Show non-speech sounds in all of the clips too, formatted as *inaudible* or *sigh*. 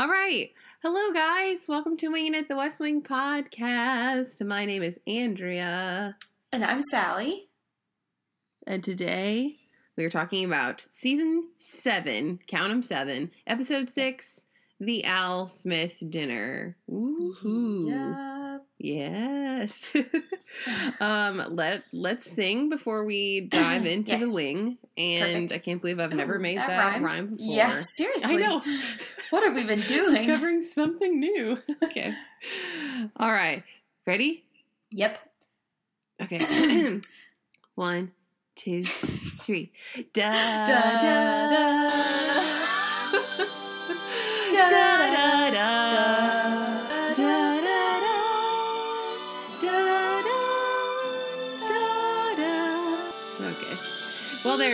All right. Hello, guys. Welcome to Winging It, the West Wing podcast. My name is Andrea. And I'm Sally. And today we are talking about season seven, count 'em seven, episode six, the Al Smith dinner. Woohoo. Yep. Yes. *laughs* *laughs* um, let let's sing before we dive *clears throat* into Yes. the wing. And Perfect. I can't believe I've never made that, rhymed. rhyme before. *laughs* Yeah, seriously. I know. What have we been doing? Discovering something new. Okay. All right. Ready? Yep. Okay. *clears throat* *clears throat* One, two, three. Da, da da. Da,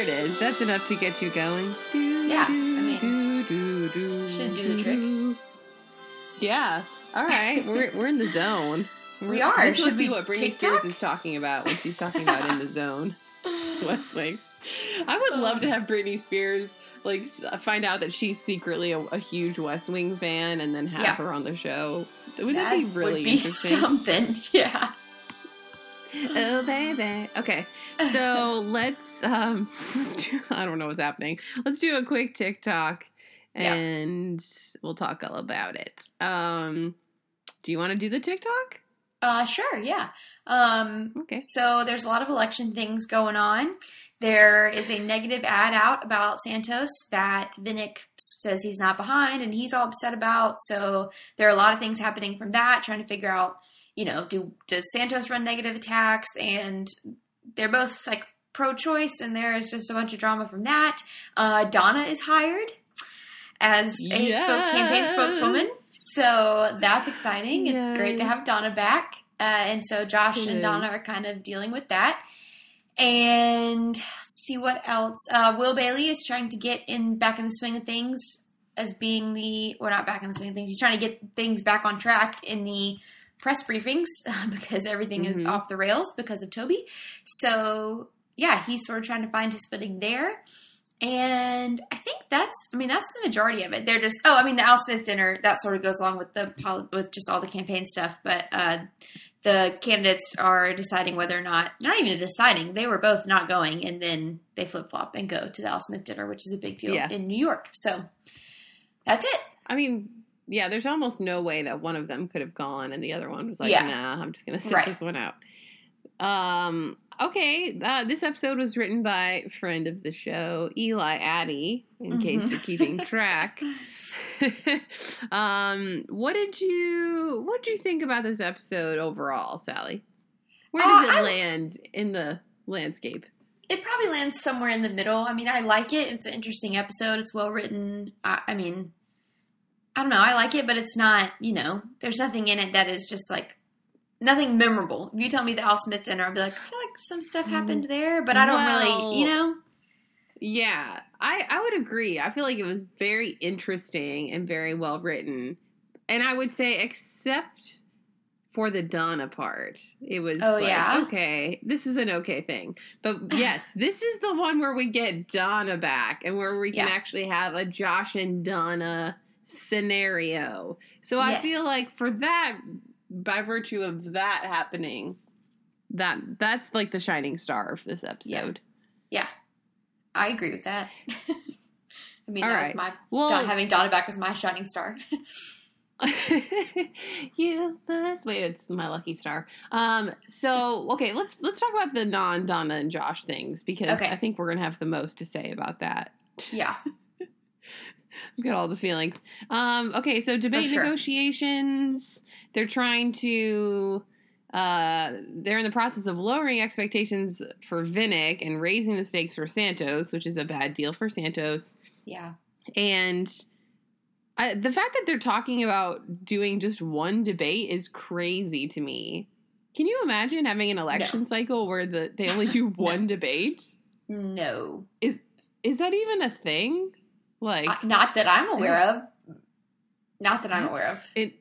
it is. That's enough to get you going. Do, Yeah, I mean, do, do, do, should do the trick. Yeah. All right. We're we're in the zone. *laughs* We We're- This Should must be what Britney TikTok? Spears is talking about when she's talking about in the zone. *laughs* West Wing. I would love to have Britney Spears like find out that she's secretly a, a huge West Wing fan and then have Yeah. her on the show. Wouldn't that that be really would be interesting? something. *laughs* Yeah. Oh baby. Okay. So *laughs* let's um *laughs* let's do I don't know what's happening. Let's do a quick TikTok Yeah. and we'll talk all about it. Um do you want to do the TikTok? Uh, sure. Yeah. Um, Okay. So there's a lot of election things going on. There is a negative ad out about Santos that Vinick says he's not behind and he's all upset about. So there are a lot of things happening from that, trying to figure out, you know, do does Santos run negative attacks? And they're both like pro-choice, and there is just a bunch of drama from that. Uh, Donna is hired as a spoke, campaign spokeswoman, so that's exciting. It's great to have Donna back. Uh, and so Josh It and. Donna are kind of dealing with that. And let's see what else. Uh, Will Bailey is trying to get in back in the swing of things as being the, or not back in the swing of things. He's trying to get things back on track in the press briefings *laughs* because everything is Mhm. off the rails because of Toby. So yeah, he's sort of trying to find his footing there. And I think that's, I mean, that's the majority of it. They're just, oh, I mean, the Al Smith dinner, that sort of goes along with the, with just all the campaign stuff. But uh, the candidates are deciding whether or not, not even deciding, they were both not going. And then they flip flop and go to the Al Smith dinner, which is a big deal Yeah. in New York. So that's it. I mean, yeah, there's almost no way that one of them could have gone and the other one was like, Yeah. nah, I'm just going to sit Right. this one out. Um, okay, uh, this episode was written by friend of the show, Eli Attie, in case Mhm. you're keeping *laughs* track. *laughs* um, what did you what did you think about this episode overall, Sally? Where does Uh, it I- land in the landscape? It probably lands somewhere in the middle. I mean, I like it. It's an interesting episode. It's well written. I, I mean, I don't know. I like it, but it's not, you know, there's nothing in it that is just like nothing memorable. If you tell me the Al Smith dinner, I'll be like, I feel like some stuff mm. happened there, but I don't Well- really, you know? Yeah, I I would agree. I feel like it was very interesting and very well written, and I would say except for the Donna part, it was Oh, like, yeah? okay, this is an okay thing. But *laughs* yes, this is the one where we get Donna back and where we can Yeah. actually have a Josh and Donna scenario. So I Yes. feel like for that, by virtue of that happening, that that's like the shining star of this episode. Yeah. I agree with that. *laughs* I mean, All that right. was my, Well, Don, having Donna back was my shining star. *laughs* you must wait. It's my lucky star. Um. So okay, let's let's talk about the non Donna and Josh things because Okay. I think we're gonna have the most to say about that. yeah. *laughs* I've got all the feelings. Um. Okay. So debate sure. negotiations. They're trying to. Uh, they're in the process of lowering expectations for Vinick and raising the stakes for Santos, which is a bad deal for Santos. Yeah. And I, the fact that they're talking about doing just one debate is crazy to me. Can you imagine having an election cycle where the they only do *laughs* one debate? No. Is is that even a thing? Like, not that I'm aware of. Not that I'm aware of. It,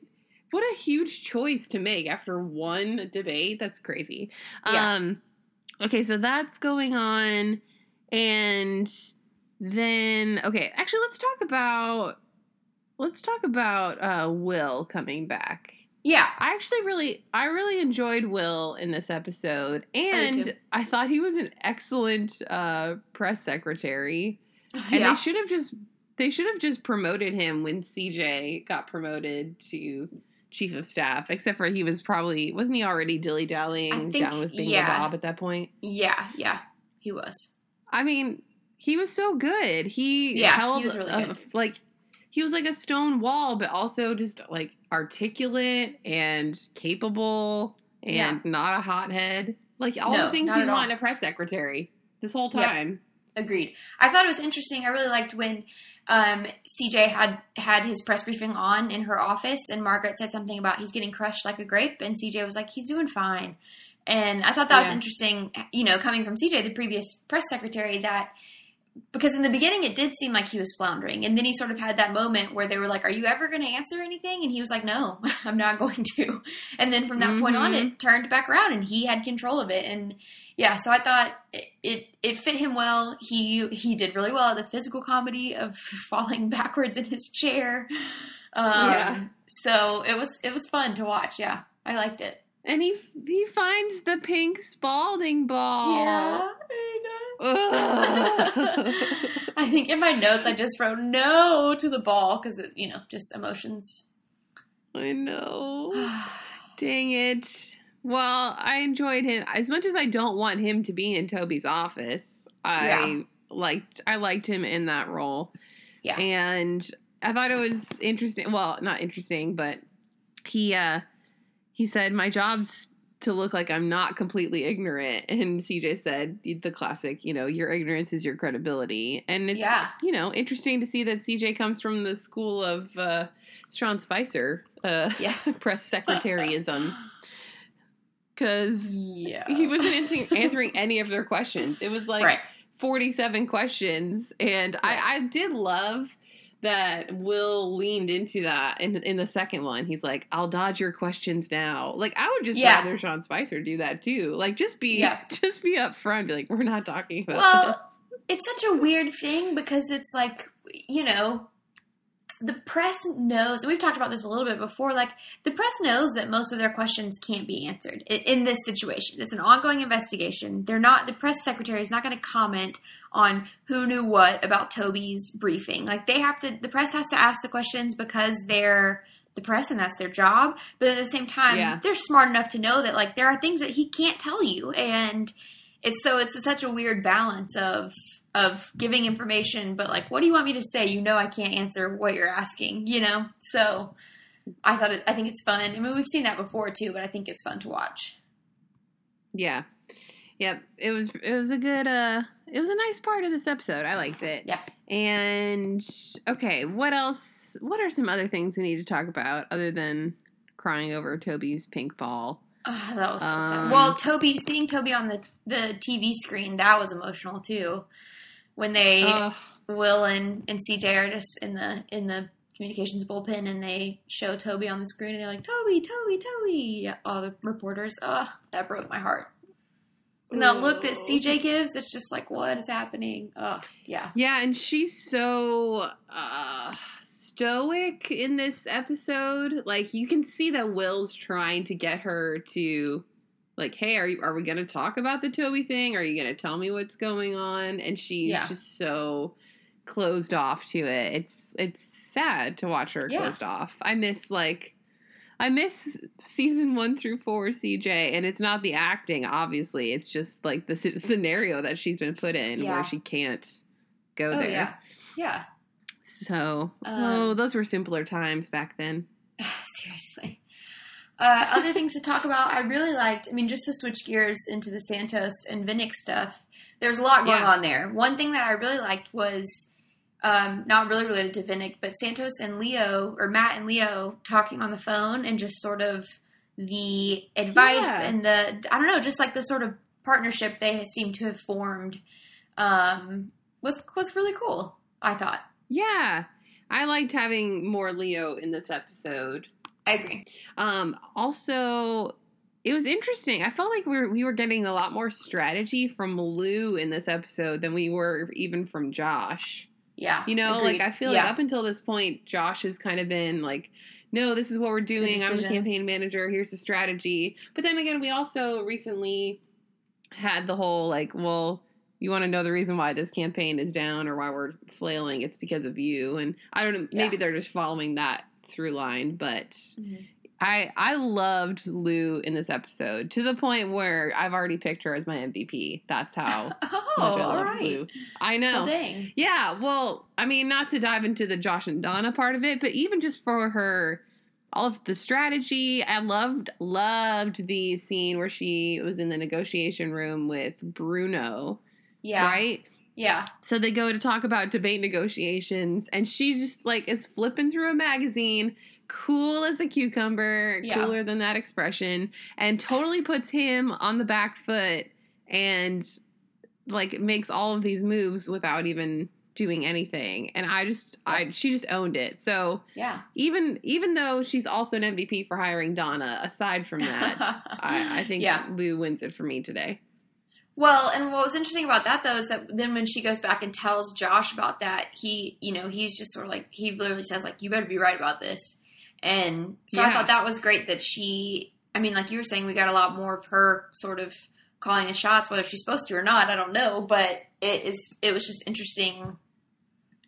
what a huge choice to make after one debate. That's crazy. Yeah. Um, okay, so that's going on, and then okay, actually, let's talk about let's talk about uh, Will coming back. Yeah. I actually really, I really enjoyed Will in this episode, and too. I thought he was an excellent uh, press secretary. *laughs* And yeah. they should have just, they should have just promoted him when CJ got promoted to chief of staff. Except for he was probably wasn't he already dilly dallying down with Bingo yeah. Bob at that point? yeah. Yeah. He was. I mean, he was so good. He Yeah, he held was really a- good. like he was like a stone wall, but also just like articulate and capable and Yeah. not a hothead. Like all No, the things you want all. in a press secretary this whole time. Agreed. I thought it was interesting. I really liked when um, CJ had had his press briefing on in her office, and Margaret said something about he's getting crushed like a grape, and CJ was like, "He's doing fine." And I thought that was interesting. You know, coming from CJ, the previous press secretary, that because in the beginning it did seem like he was floundering, and then he sort of had that moment where they were like, "Are you ever going to answer anything?" And he was like, "No, *laughs* I'm not going to." And then from that point on, it turned back around, and he had control of it, and yeah, so I thought it, it it fit him well. He he did really well at the physical comedy of *laughs* falling backwards in his chair. Um, Yeah. So it was it was fun to watch. Yeah, I liked it. And he he finds the pink Spalding ball. Ugh. I think in my notes I just wrote no to the ball because you know just emotions. I know. *sighs* Dang it. Well, I enjoyed him as much as I don't want him to be in Toby's office. I Yeah. liked I liked him in that role. Yeah. And I thought it was interesting. Well, not interesting, but he uh he said my job's to look like I'm not completely ignorant *laughs* and CJ said the classic, you know, your ignorance is your credibility. And it's Yeah. you know, interesting to see that CJ comes from the school of uh Sean Spicer, uh Yeah. *laughs* press secretaryism *laughs* because Yeah. he wasn't answering, *laughs* answering any of their questions. It was like right. 47 questions. And I, I did love that Will leaned into that in, in the second one. He's like, I'll dodge your questions now. Like, I would just Yeah. rather Sean Spicer do that too. Like, just be, Yeah. *laughs* just be upfront. Be like, we're not talking about Well, it's such a weird thing because it's like you know the press knows we've talked about this a little bit before like the press knows that most of their questions can't be answered in, in this situation. It's an ongoing investigation. They're not the press secretary is not going to comment on who knew what about toby's briefing. Like they have to the press has to ask the questions because they're the press and that's their job but at the same time Yeah. they're smart enough to know that like there are things that he can't tell you and it's so it's such a weird balance of of giving information but like what do you want me to say you know i can't answer what you're asking you know so i thought it, i think it's fun i mean we've seen that before too but i think it's fun to watch Yeah. Yep. It was it was a good uh it was a nice part of this episode. I liked it. Yeah. And okay, what else what are some other things we need to talk about other than crying over Toby's pink ball? oh, that was so Um, sad well toby seeing toby on the the tv screen that was emotional too when they Ugh. will and and cj are just in the in the communications bullpen and they show toby on the screen and they're like toby toby toby. All the reporters oh that broke my heart. And the look that cj gives it's just like what is happening? Oh yeah. Yeah, and she's so uh stoic in this episode. Like you can see that Will's trying to get her to like, hey, are you are we gonna talk about the Toby thing? Are you gonna tell me what's going on? And she's Yeah. just so closed off to it. It's it's sad to watch her Yeah. closed off. I miss like I miss season one through four CJ, and it's not the acting, obviously. It's just like the scenario that she's been put in Yeah. where she can't go oh there. yeah yeah So, Um, oh, those were simpler times back then. *sighs* seriously uh, other things to talk about i really liked i mean just to switch gears into the santos and vinick stuff there's a lot going Yeah. on there one thing that i really liked was um, not really related to vinick but santos and leo or matt and leo talking on the phone and just sort of the advice Yeah. and the i don't know just like the sort of partnership they seem to have formed um, was was really cool i thought Yeah, I liked having more Leo in this episode. I agree Um, also, it was interesting. I felt like we were we were getting a lot more strategy from Lou in this episode than we were even from Josh. Yeah. You know, agreed. like I feel yeah. like up until this point, Josh has kind of been like, no, this is what we're doing. I'm the campaign manager. Here's the strategy. But then again, we also recently had the whole like, well, you want to know the reason why this campaign is down or why we're flailing? It's because of you. And I don't know, maybe they're just following that through line, but Mhm. I I loved Lou in this episode to the point where I've already picked her as my MVP. That's how Oh, *laughs* much I love right. Lou. I know. Well, dang. Yeah, well, I mean, not to dive into the Josh and Donna part of it, but even just for her, all of the strategy, I loved loved the scene where she was in the negotiation room with Bruno, Yeah. right? Yeah. So they go to talk about debate negotiations, and she just like is flipping through a magazine, cool as a cucumber, Yeah. cooler than that expression, and totally puts him on the back foot and like makes all of these moves without even doing anything. And I just I she just owned it. So Yeah. even even though she's also an MVP for hiring Donna, aside from that, *laughs* I, I think Yeah. Lou wins it for me today. Well, and what was interesting about that though is that then when she goes back and tells Josh about that, he, you know, he's just sort of like he literally says like, "You better be right about this." And so I thought that was great that she. I mean, like you were saying, we got a lot more of her sort of calling the shots, whether she's supposed to or not. I don't know, but it is. It was just interesting.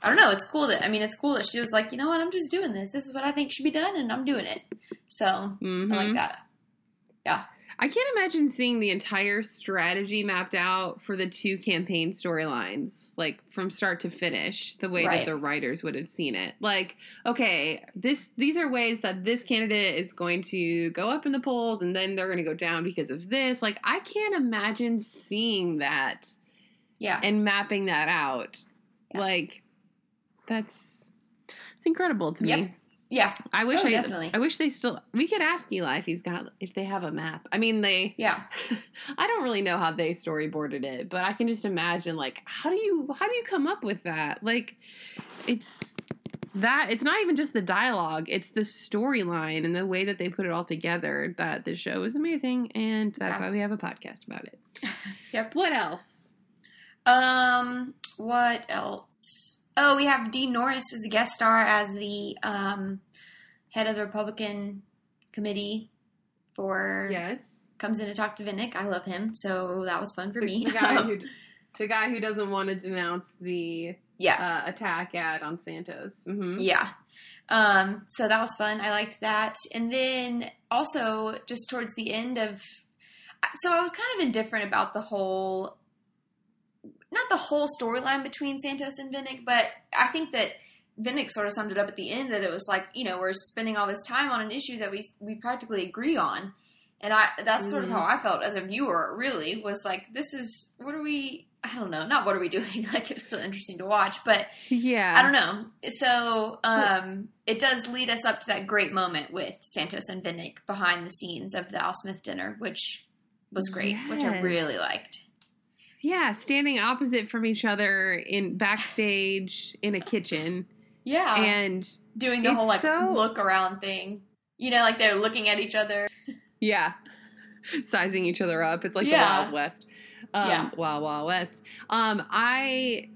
I don't know. It's cool that I mean, it's cool that she was like, you know what, I'm just doing this. This is what I think should be done, and I'm doing it. So Mhm. I like that. I can't imagine seeing the entire strategy mapped out for the two campaign storylines, like from start to finish, the way Right. that the writers would have seen it. Like, okay, this these are ways that this candidate is going to go up in the polls and then they're going to go down because of this. Like, I can't imagine seeing that Yeah. and mapping that out. Yeah. Like, that's it's incredible to Yep. me. Yeah. I wish Oh, I definitely. I wish they still we could ask Eli if he's got if they have a map. I mean they Yeah. *laughs* I don't really know how they storyboarded it, but I can just imagine like how do you how do you come up with that? Like it's that it's not even just the dialogue, it's the storyline and the way that they put it all together that the show is amazing and that's Yeah. why we have a podcast about it. *laughs* Yep. What else? Um, what else? Oh, we have Dean Norris as the guest star as the um, head of the Republican committee for Yes. comes in to talk to Vinick. I love him, so that was fun for The, me. the guy who *laughs* the guy who doesn't want to denounce the yeah, uh, attack ad on Santos. hmm yeah. Um, so that was fun. I liked that. And then also just towards the end of, so I was kind of indifferent about the whole, not the whole storyline between Santos and Vinick, but I think that Vinick sort of summed it up at the end that it was like, you know, we're spending all this time on an issue that we we practically agree on. And I that's sort of how I felt as a viewer, really, was like, this is what are we I don't know, not what are we *laughs* doing? Like it's still interesting to watch, but Yeah. I don't know. So um, it does lead us up to that great moment with Santos and Vinick behind the scenes of the Al Smith dinner, which was great, which I really liked. Yeah, standing opposite from each other in backstage in a kitchen, Yeah, and doing the whole like so- look around thing. You know, like they're looking at each other. yeah, *laughs* sizing each other up. It's like Yeah. the Wild West. Um, Yeah. Wild Wild West. Um, I,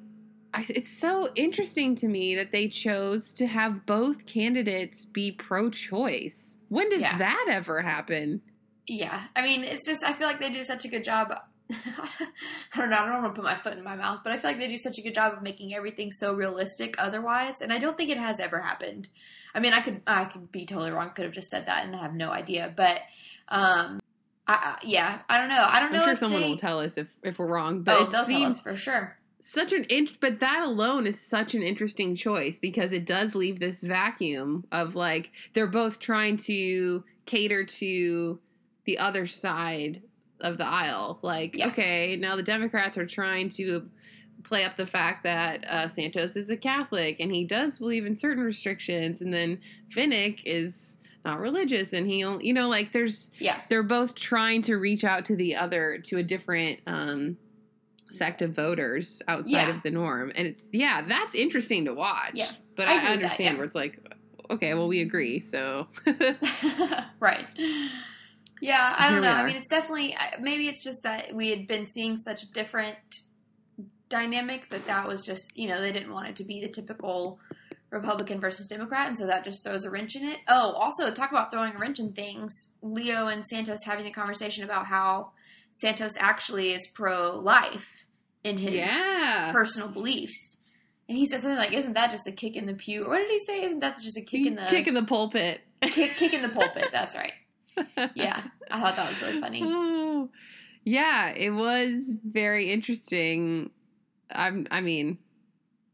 I, it's so interesting to me that they chose to have both candidates be pro-choice. When does Yeah. that ever happen? Yeah, I mean, it's just I feel like they do such a good job. *laughs* I don't know. I don't want to put my foot in my mouth, but I feel like they do such a good job of making everything so realistic. Otherwise, and I don't think it has ever happened. I mean, I could I could be totally wrong. Could have just said that and I have no idea. But um, I, I yeah, I don't know. I don't I'm know sure if someone they, will tell us if if we're wrong, but oh, it they'll tell us seems for sure. such an int but that alone is such an interesting choice because it does leave this vacuum of like they're both trying to cater to the other side of the aisle like Yeah. okay now the democrats are trying to play up the fact that uh, santos is a catholic and he does believe in certain restrictions and then vinick is not religious and he only you know like there's Yeah, they're both trying to reach out to the other to a different um sect of voters outside Yeah. of the norm and it's yeah that's interesting to watch Yeah. but I i, with that, understand yeah. where it's like okay well we agree so *laughs* *laughs* right. Yeah, I don't know. I mean, it's definitely maybe it's just that we had been seeing such a different dynamic that that was just you know they didn't want it to be the typical Republican versus Democrat, and so that just throws a wrench in it. Oh, also talk about throwing a wrench in things. Leo and Santos having the conversation about how Santos actually is pro-life in his Yeah. personal beliefs, and he said something like, "Isn't that just a kick in the pew?" Or what did he say? Isn't that just a kick in the Kick in the pulpit. kick, kick in the pulpit? That's right. Yeah, I thought that was really funny. *laughs* Oh. Yeah, it was very interesting. I'm I mean,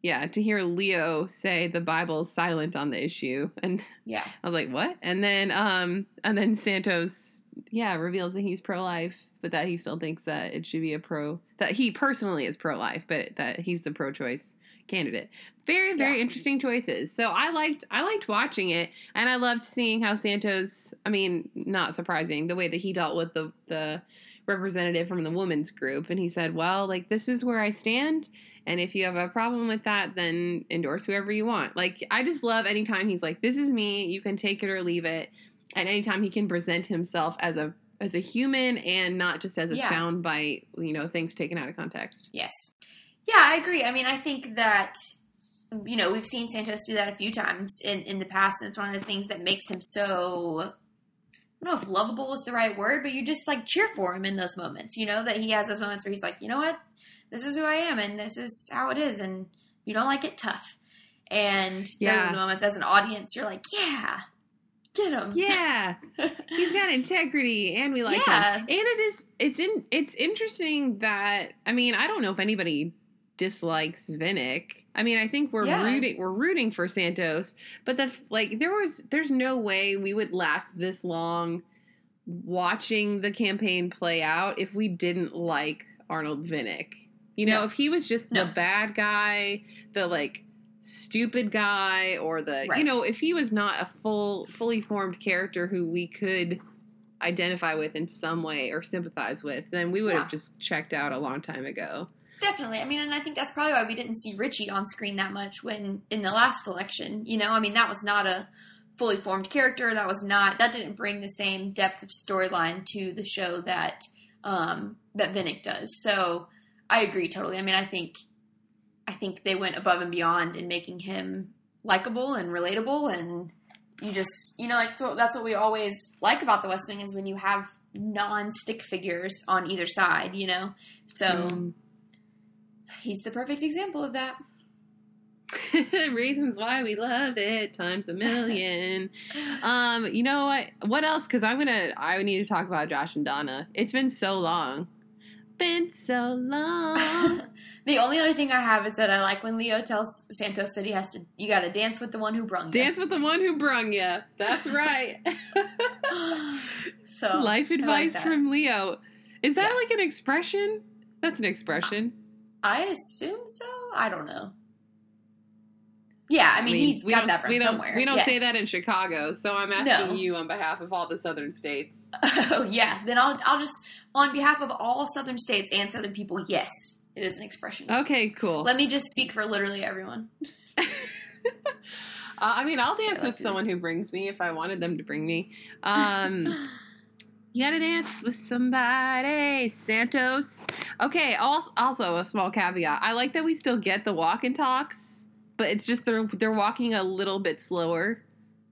yeah, to hear Leo say the Bible's silent on the issue and Yeah, I was like, "What?" And then um and then Santos yeah, reveals that he's pro-life, but that he still thinks that it should be a pro that he personally is pro-life, but that he's the pro-choice candidate. Very very Yeah. interesting choices. So I liked I liked watching it and I loved seeing how Santos, I mean, not surprising, the way that he dealt with the the representative from the women's group and he said, "Well, like this is where I stand and if you have a problem with that, then endorse whoever you want." Like I just love anytime he's like, "This is me, you can take it or leave it." And anytime he can present himself as a as a human and not just as a Yeah. sound bite, you know, things taken out of context. Yes. Yeah, I agree. I mean, I think that you know we've seen Santos do that a few times in in the past, and it's one of the things that makes him so. I don't know if lovable is the right word, but you just like cheer for him in those moments. You know that he has those moments where he's like, you know what, this is who I am, and this is how it is, and you don't like it, tough. And those Yeah. the moments as an audience, you're like, yeah, get him. Yeah. *laughs* he's got integrity and we like Yeah. him. And it is it's in it's interesting that I mean, I don't know if anybody dislikes Vinick. I mean, I think we're Yeah. rooting we're rooting for Santos, but the like there was there's no way we would last this long watching the campaign play out if we didn't like Arnold Vinick. You know, No. if he was just No. the bad guy, the like stupid guy or the you know, if he was not a full fully formed character who we could identify with in some way or sympathize with, then we would Yeah. have just checked out a long time ago. Definitely. I mean, and I think that's probably why we didn't see Ritchie on screen that much when in the last election. You know, I mean, that was not a fully formed character. That was not that didn't bring the same depth of storyline to the show that um, that Vinick does. So I agree totally. I mean, I think I think they went above and beyond in making him likable and relatable, and you just you know like so that's what we always like about the West Wing is when you have non-stick figures on either side. You know, so. Um, He's the perfect example of that. *laughs* reasons why we love it times a million. um, you know what? What else? Because I'm gonna. I need to talk about Josh and Donna. It's been so long. Been so long. *laughs* the only other thing I have is that I like when Leo tells Santos that he has to, you got to dance with the one who brung you. Dance with the one who brung you. That's *laughs* right. so Life I like advice from Leo. Is that Yeah. like an expression? That's an expression. I assume so. I don't know. Yeah, I mean, he's we got don't, that from we somewhere. We don't say that in Chicago, so I'm asking No. you on behalf of all the southern states. *laughs* oh yeah, then I'll I'll just on behalf of all Southern states and Southern people, yes, it is an expression. Okay, cool. Let me just speak for literally everyone. *laughs* Uh, I mean, I'll dance with someone who brings me if I wanted them to bring me. Um, *laughs* you gotta dance with somebody, Santos. Okay. Also, a small caveat. I like that we still get the walk and talks, but it's just they're they're walking a little bit slower,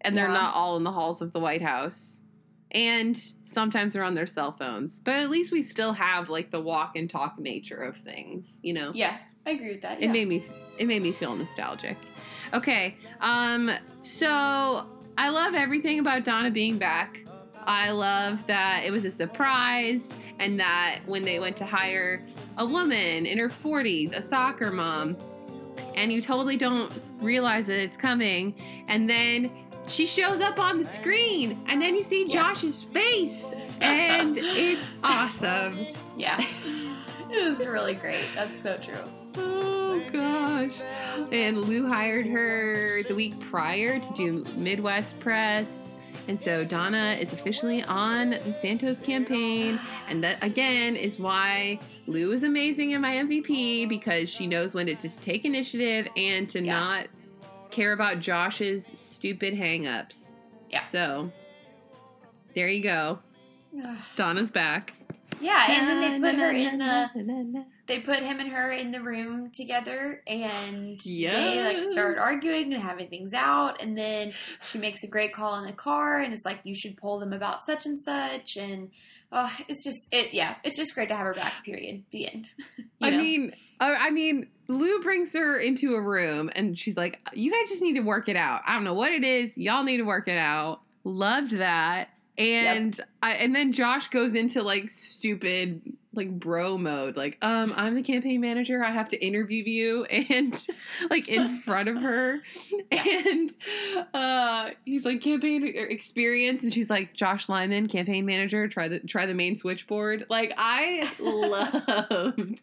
and they're Yeah. not all in the halls of the White House. And sometimes they're on their cell phones, but at least we still have like the walk and talk nature of things, you know. yeah, I agree with that. It yeah. made me it made me feel nostalgic. Okay. Um so I love everything about Donna being back. I love that it was a surprise and that when they went to hire a woman in her 40s, a soccer mom, and you totally don't realize that it's coming and then she shows up on the screen and then you see. Josh's face and it's *laughs* awesome. Yeah. it was really great. That's so true. Oh gosh. And Lou hired her the week prior to do Midwest press. And so Donna is officially on the Santos campaign. And that again is why Lou is amazing in my MVP because she knows when to just take initiative and to Yeah. not care about Josh's stupid hangups. Yeah. So there you go. Donna's back. Yeah, and then they put her in the they put him and her in the room together and they like start arguing and having things out and then she makes a great call in the car and it's like you should pull them about such and such and oh it's just it yeah it's just great to have her back period the end *laughs* You I know? mean, uh, I mean, Lou brings her into a room and she's like, "You guys just need to work it out. I don't know what it is. Y'all need to work it out." Loved that, and I, and then Josh goes into like stupid like bro mode, like, "Um, I'm the campaign manager. I have to interview you," *laughs* and like in front of her, *laughs* and uh, he's like, "Campaign experience," and she's like, "Josh Lyman, campaign manager. Try the try the main switchboard." Like, I *laughs* loved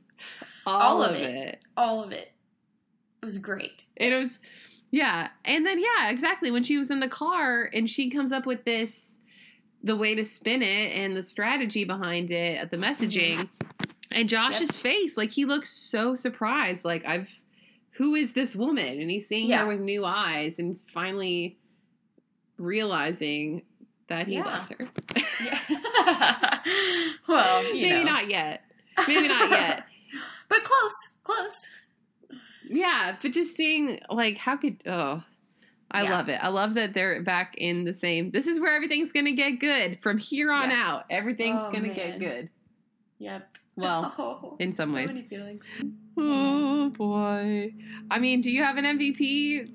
all, All of it. it. all of it it was great It Yes. was, yeah. And then, yeah, exactly. When she was in the car and she comes up with this, the way to spin it and the strategy behind it at the messaging, *laughs* and Josh's Yep. face, like he looks so surprised. Like, I've, who is this woman? And he's seeing Yeah. her with new eyes and finally realizing that he Yeah. loves her. yeah. *laughs* well *laughs* Maybe know. not yet. Maybe not yet. but close close Yeah, but just seeing like how could oh I Yeah. love it. I love that they're back in the same. This is where everything's going to get good from here on Yeah. out. Everything's Oh, going to get good. yep Well, *laughs* Oh, in some so ways. many feelings Oh boy. I mean, do you have an MVP?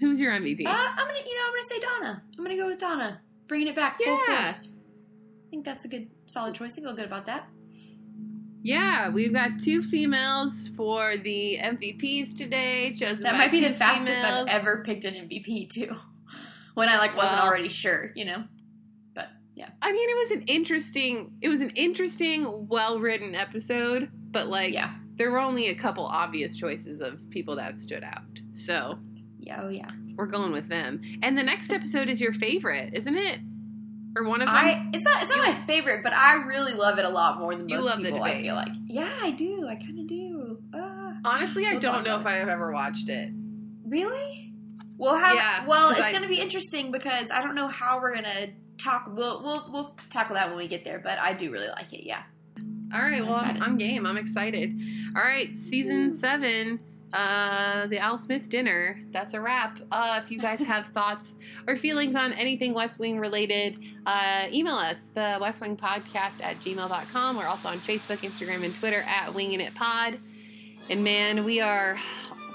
Who's your MVP? Uh, I'm gonna, you know, I'm gonna say Donna. I'm gonna go with Donna, bringing it back full Yeah. force. I think that's a good, solid choice. I feel good about that. Yeah, we've got two females for the MVPs today. Chosen That might be the fastest females. I've ever picked an MVP too. *laughs* when I like wasn't Well- already sure, you know. But yeah, I mean, it was an interesting. It was an interesting, well-written episode, but like, yeah, there were only a couple obvious choices of people that stood out. So yeah, oh yeah. we're going with them. And the next episode is your favorite, isn't it? Or one of them? I it's not it's not my favorite, but I really love it a lot more than most You love the people. I debate. feel like yeah, I do. I kind of do. Ah. Honestly, I We'll don't know if I have ever watched it. Really? We'll have. Yeah, well, it's going to be interesting because I don't know how we're going to talk. We'll we'll we'll tackle that when we get there. But I do really like it. Yeah. All right, well, I'm, excited. I'm game. I'm excited. All right, season seven, uh, the Al Smith dinner. That's a wrap. Uh, if you guys *laughs* have thoughts or feelings on anything West Wing related, uh, email us, the West Wing Podcast at gmail.com. We're also on Facebook, Instagram, and Twitter at Winging It Pod. And man, we are,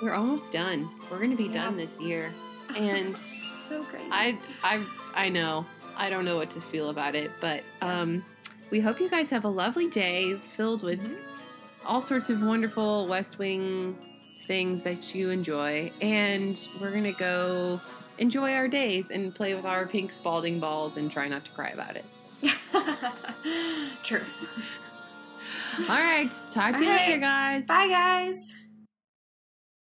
we're almost done. We're going to be Yeah. done this year. *laughs* And so great. I I I know. I don't know what to feel about it, but um we hope you guys have a lovely day filled with all sorts of wonderful West Wing things that you enjoy and we're to go enjoy our days and play with our pink Spalding balls and try not to cry about it. *laughs* True. All right, talk to you All right. later guys. Bye, guys.